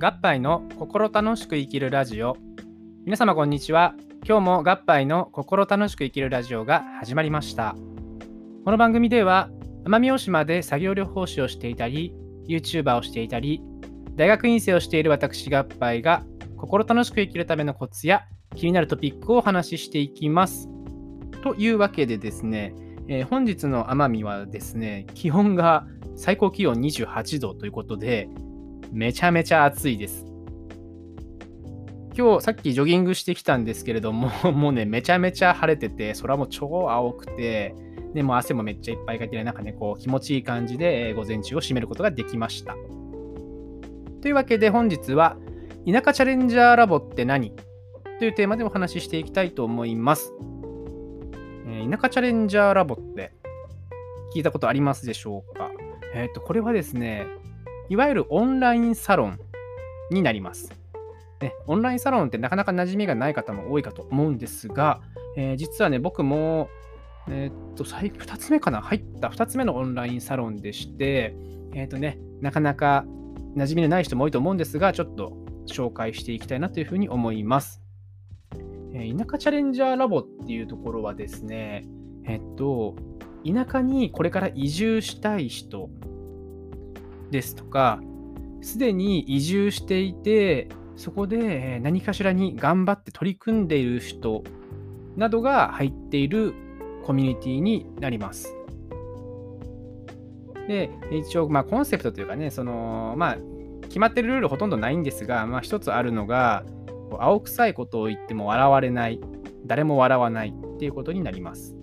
合杯の心楽しく生きるラジオ。皆様こんにちは。今日も合杯の心楽しく生きるラジオが始まりました。この番組では奄美大島で作業療法士をしていたり YouTuber をしていたり大学院生をしている私合杯が心楽しく生きるためのコツや気になるトピックをお話ししていきます。というわけでですね、えー、本日の奄美はですね気温が最高気温28度ということでめちゃめちゃ暑いです。今日さっきジョギングしてきたんですけれども、もうね、めちゃめちゃ晴れてて、空も超青くて、でも汗もめっちゃいっぱいかいて、なんかね、こう気持ちいい感じで午前中を締めることができました。というわけで本日は、田舎チャレンジャーラボって何？というテーマでお話ししていきたいと思います。えー、田舎チャレンジャーラボって聞いたことありますでしょうか？えっ、ー、と、これはですね、いわゆるオンラインサロンになります。ね、オンラインサロンってなかなか馴染みがない方も多いかと思うんですが、えー、実はね、僕も、えー、っと、2つ目かな？入った2つ目のオンラインサロンでして、えー、っとね、なかなか馴染みのない人も多いと思うんですが、ちょっと紹介していきたいなというふうに思います。えー、田舎チャレンジャーラボっていうところはですね、えっと、田舎にこれから移住したい人ですとか、すでに移住していて、そこで何かしらに頑張って取り組んでいる人などが入っているコミュニティになります。で、一応、まあ、コンセプトというかね、その、まあ、決まってるルールほとんどないんですが、まあ、一つあるのが、青臭いことを言っても笑われない、誰も笑わないっていうことになります。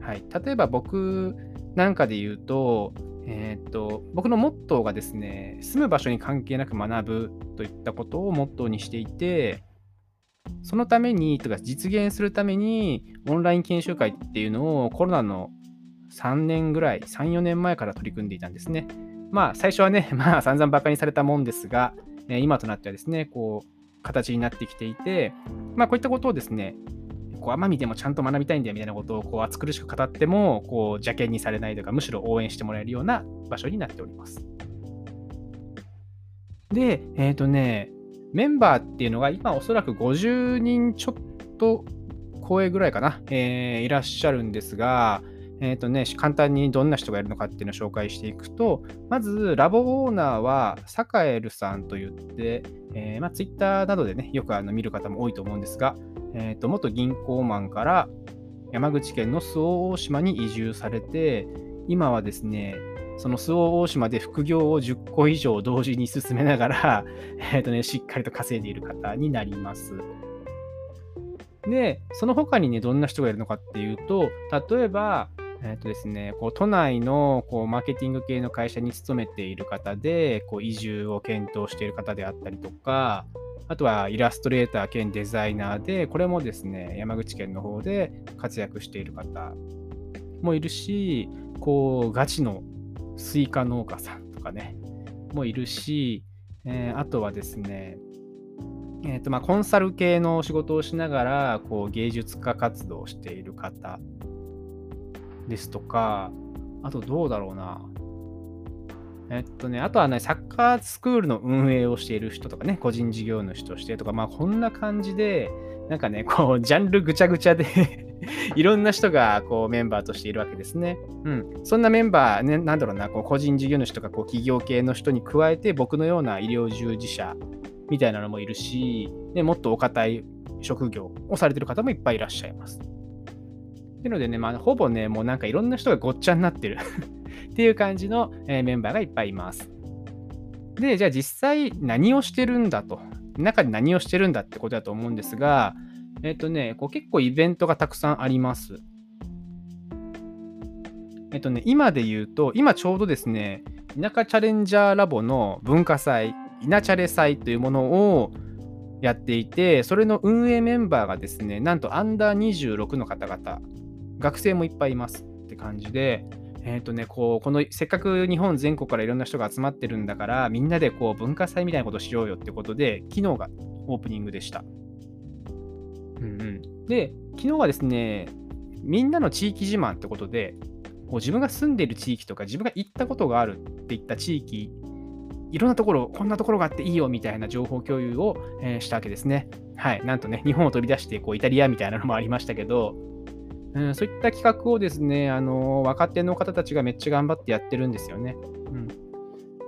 はい、例えば僕なんかで言うと、えー、っと、僕のモットーがですね、住む場所に関係なく学ぶといったことをモットーにしていて、そのために、とか実現するために、オンライン研修会っていうのをコロナの3年ぐらい、3、4年前から取り組んでいたんですね。まあ、最初はね、まあ、散々バカにされたもんですが、今となってはですね、こう、形になってきていて、まあ、こういったことをですね、こう奄美でもちゃんと学びたいんだよみたいなことをこう暑苦しく語ってもこう邪険にされないとかむしろ応援してもらえるような場所になっております。で、えっ、ー、とね、メンバーっていうのが今おそらく50人ちょっと超えぐらいかな、えー、いらっしゃるんですが、え、ー、とね、簡単にどんな人がいるのかっていうのを紹介していくと、まず、ラボオーナーは、サカエルさんといって、えー、まあ、ツイッターなどでね、よくあの見る方も多いと思うんですが、えーと、元銀行マンから山口県の周防大島に移住されて、今はですね、その周防大島で副業を10個以上同時に進めながら、えーとね、しっかりと稼いでいる方になります。で、その他にね、どんな人がいるのかっていうと、例えば、えっ、とですね、こう都内のこうマーケティング系の会社に勤めている方で、こう移住を検討している方であったりとか、あとはイラストレーター兼デザイナーで、これもですね、山口県の方で活躍している方もいるし、こう、ガチのスイカ農家さんとかね、もいるし、えー、あとはですね、えーとまあ、コンサル系の仕事をしながらこう芸術家活動をしている方ですとか、あとどうだろうな。えっとね、あとはね、サッカースクールの運営をしている人とかね、個人事業主としてとか、まあこんな感じで、なんかね、こう、ジャンルぐちゃぐちゃで いろんな人がこうメンバーとしているわけですね。うん。そんなメンバー、ね、なんだろうな、こう個人事業主とかこう企業系の人に加えて、僕のような医療従事者みたいなのもいるし、ね、もっとお堅い職業をされてる方もいっぱいいらっしゃいます。っていうのでね、まあ、ほぼね、もうなんかいろんな人がごっちゃになってる っていう感じの、えメンバーがいっぱいいます。で、じゃあ実際何をしてるんだと。中で何をしてるんだってことだと思うんですが、えっ、とね、こう結構イベントがたくさんあります。えっ、とね、今で言うと、今ちょうどですね、田舎チャレンジャーラボの文化祭、稲チャレ祭というものをやっていて、それの運営メンバーがですね、なんとアンダー26の方々、学生もいっぱいいますって感じで、えっ、ー、とね、こう、この、せっかく日本全国からいろんな人が集まってるんだから、みんなでこう、文化祭みたいなことしようよってことで、昨日がオープニングでした。うんうん。で、昨日はですね、みんなの地域自慢ってことで、こう自分が住んでいる地域とか、自分が行ったことがあるっていった地域いろんなところ、こんなところがあっていいよみたいな情報共有を、えー、したわけですね。はい。なんとね、日本を飛び出してこうイタリアみたいなのもありましたけど、うん、そういった企画をですね、あの若手の方たちがめっちゃ頑張ってやってるんですよね。うん、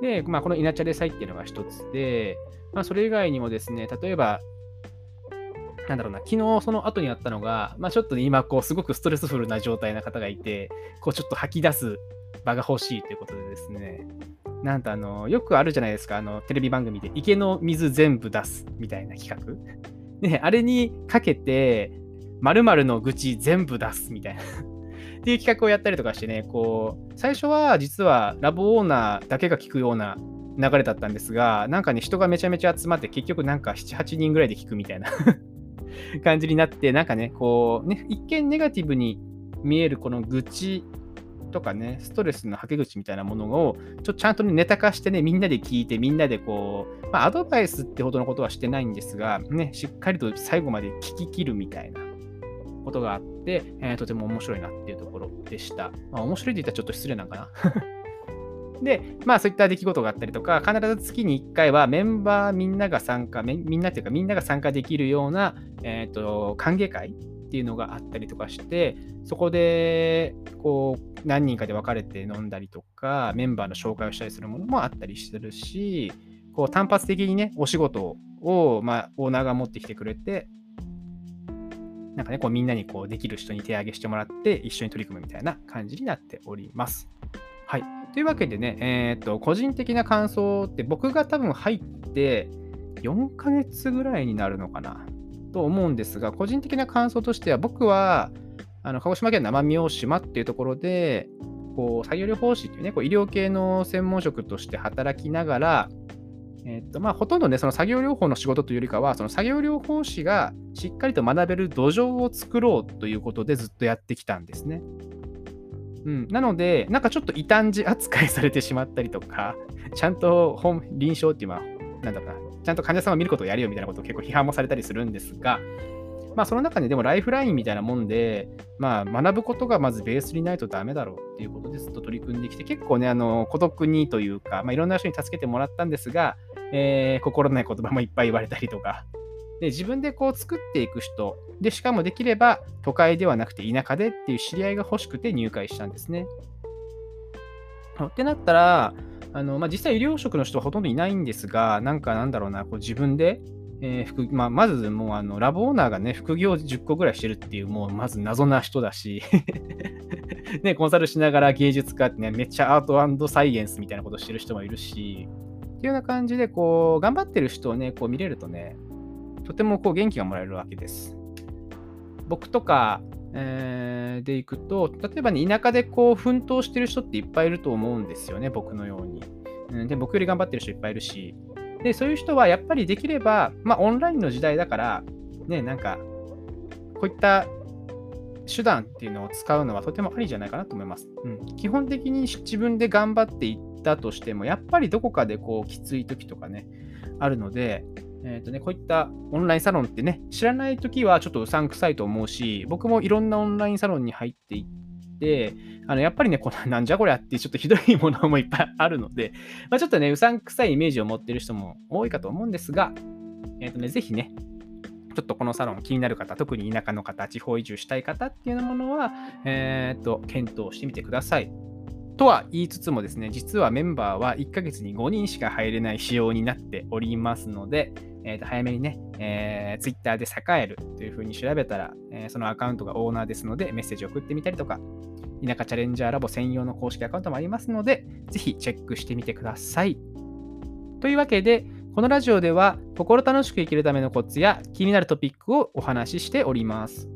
で、まあ、この稲チャレ祭っていうのが一つで、まあ、それ以外にもですね、例えば、なんだろうな、昨日その後にあったのが、まあ、ちょっとね、今、こう、すごくストレスフルな状態な方がいて、こう、ちょっと吐き出す場が欲しいということでですね、なんとあの、よくあるじゃないですか、あの、テレビ番組で、池の水全部出すみたいな企画。ね、あれにかけて、〇〇の愚痴全部出すみたいな。っていう企画をやったりとかしてね、こう、最初は実はラボオーナーだけが聞くような流れだったんですが、なんかね、人がめちゃめちゃ集まって、結局なんか7、8人ぐらいで聞くみたいな。感じになって、なんかね、こう、ね、一見ネガティブに見えるこの愚痴とかね、ストレスのはけ口みたいなものを、ちょっとちゃんと、ね、ネタ化してね、みんなで聞いて、みんなでこう、まあ、アドバイスってほどのことはしてないんですが、ね、しっかりと最後まで聞き切るみたいな。ことがあって、えー、とても面白いなっていうところでした。まあ、面白いって言ったらちょっと失礼なんかな。で、まあそういった出来事があったりとか、必ず月に1回はメンバーみんなが参加、みんなっていうかみんなが参加できるような、えっ、ー、と、歓迎会っていうのがあったりとかして、そこで、こう、何人かで分かれて飲んだりとか、メンバーの紹介をしたりするものもあったりしてるし、こう単発的にね、お仕事を、まあ、オーナーが持ってきてくれて、なんかね、こうみんなにこうできる人に手挙げしてもらって一緒に取り組むみたいな感じになっております。はい。というわけでね、えっ、と、個人的な感想って僕が多分入って4ヶ月ぐらいになるのかなと思うんですが、個人的な感想としては僕は、あの鹿児島県の奄美大島っていうところで、こう作業療法士っていうね、こう医療系の専門職として働きながら、えっとまあ、ほとんどね、その作業療法の仕事というよりかは、その作業療法士がしっかりと学べる土壌を作ろうということでずっとやってきたんですね。うん、なので、なんかちょっと異端児扱いされてしまったりとか、ちゃんと本臨床っていう、まあ、なんだろうな、ちゃんと患者さんを見ることをやるよみたいなことを結構批判もされたりするんですが、まあ、その中ででもライフラインみたいなもんで、まあ、学ぶことがまずベースにないとダメだろうっていうことでずっと取り組んできて、結構ね、あの孤独にというか、まあ、いろんな人に助けてもらったんですが、えー、心ない言葉もいっぱい言われたりとか、で自分でこう作っていく人。で、しかもできれば都会ではなくて田舎でっていう知り合いが欲しくて入会したんですね。ってなったら、あのまあ、実際医療職の人はほとんどいないんですが、なんかなんだろうな、こう自分でえー副まあ、まずもうあのラボオーナーがね、副業10個ぐらいしてるっていう、もうまず謎な人だし。ね、コンサルしながら芸術家ってね、めっちゃアートサイエンスみたいなことしてる人もいるし、いうような感じで、こう、頑張ってる人をね、こう見れるとね、とてもこう元気がもらえるわけです。僕とか、えー、でいくと、例えばね、田舎でこう奮闘してる人っていっぱいいると思うんですよね、僕のように。うん、で、僕より頑張ってる人いっぱいいるし、で、そういう人はやっぱりできれば、まあ、オンラインの時代だから、ね、なんか、こういった手段っていうのを使うのはとてもありじゃないかなと思います。うん、基本的に自分で頑張っていったとしても、やっぱりどこかでこうきつい時とかね、あるので、えーとね、こういったオンラインサロンってね、知らない時はちょっとうさんくさいと思うし、僕もいろんなオンラインサロンに入っていって、あのやっぱりね、この なんじゃこりゃってちょっとひどいものもいっぱいあるので、まあ、ちょっとね、うさんくさいイメージを持ってる人も多いかと思うんですが、えっ、ー、とね、ぜひね、ちょっとこのサロン気になる方、特に田舎の方、地方移住したい方っていうものは、えっ、ー、と、検討してみてください。とは言いつつもですね、実はメンバーは1ヶ月に5人しか入れない仕様になっておりますので、えー、と早めにね、えー、Twitter で栄えるというふうに調べたら、えー、そのアカウントがオーナーですので、メッセージを送ってみたりとか、田舎チャレンジャーラボ専用の公式アカウントもありますので、ぜひチェックしてみてください。というわけで、このラジオでは心楽しく生きるためのコツや気になるトピックをお話ししております。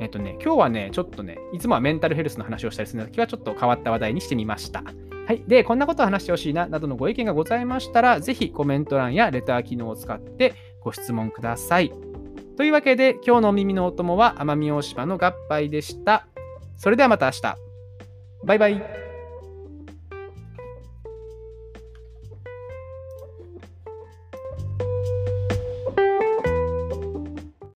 えっとね、今日はね、ちょっとね、いつもはメンタルヘルスの話をしたりするときはちょっと変わった話題にしてみました。はい。で、こんなことを話してほしいな、などのご意見がございましたら、ぜひコメント欄やレター機能を使ってご質問ください。というわけで、今日のお耳のお供は奄美大島の合杯でした。それではまた明日。バイバイ。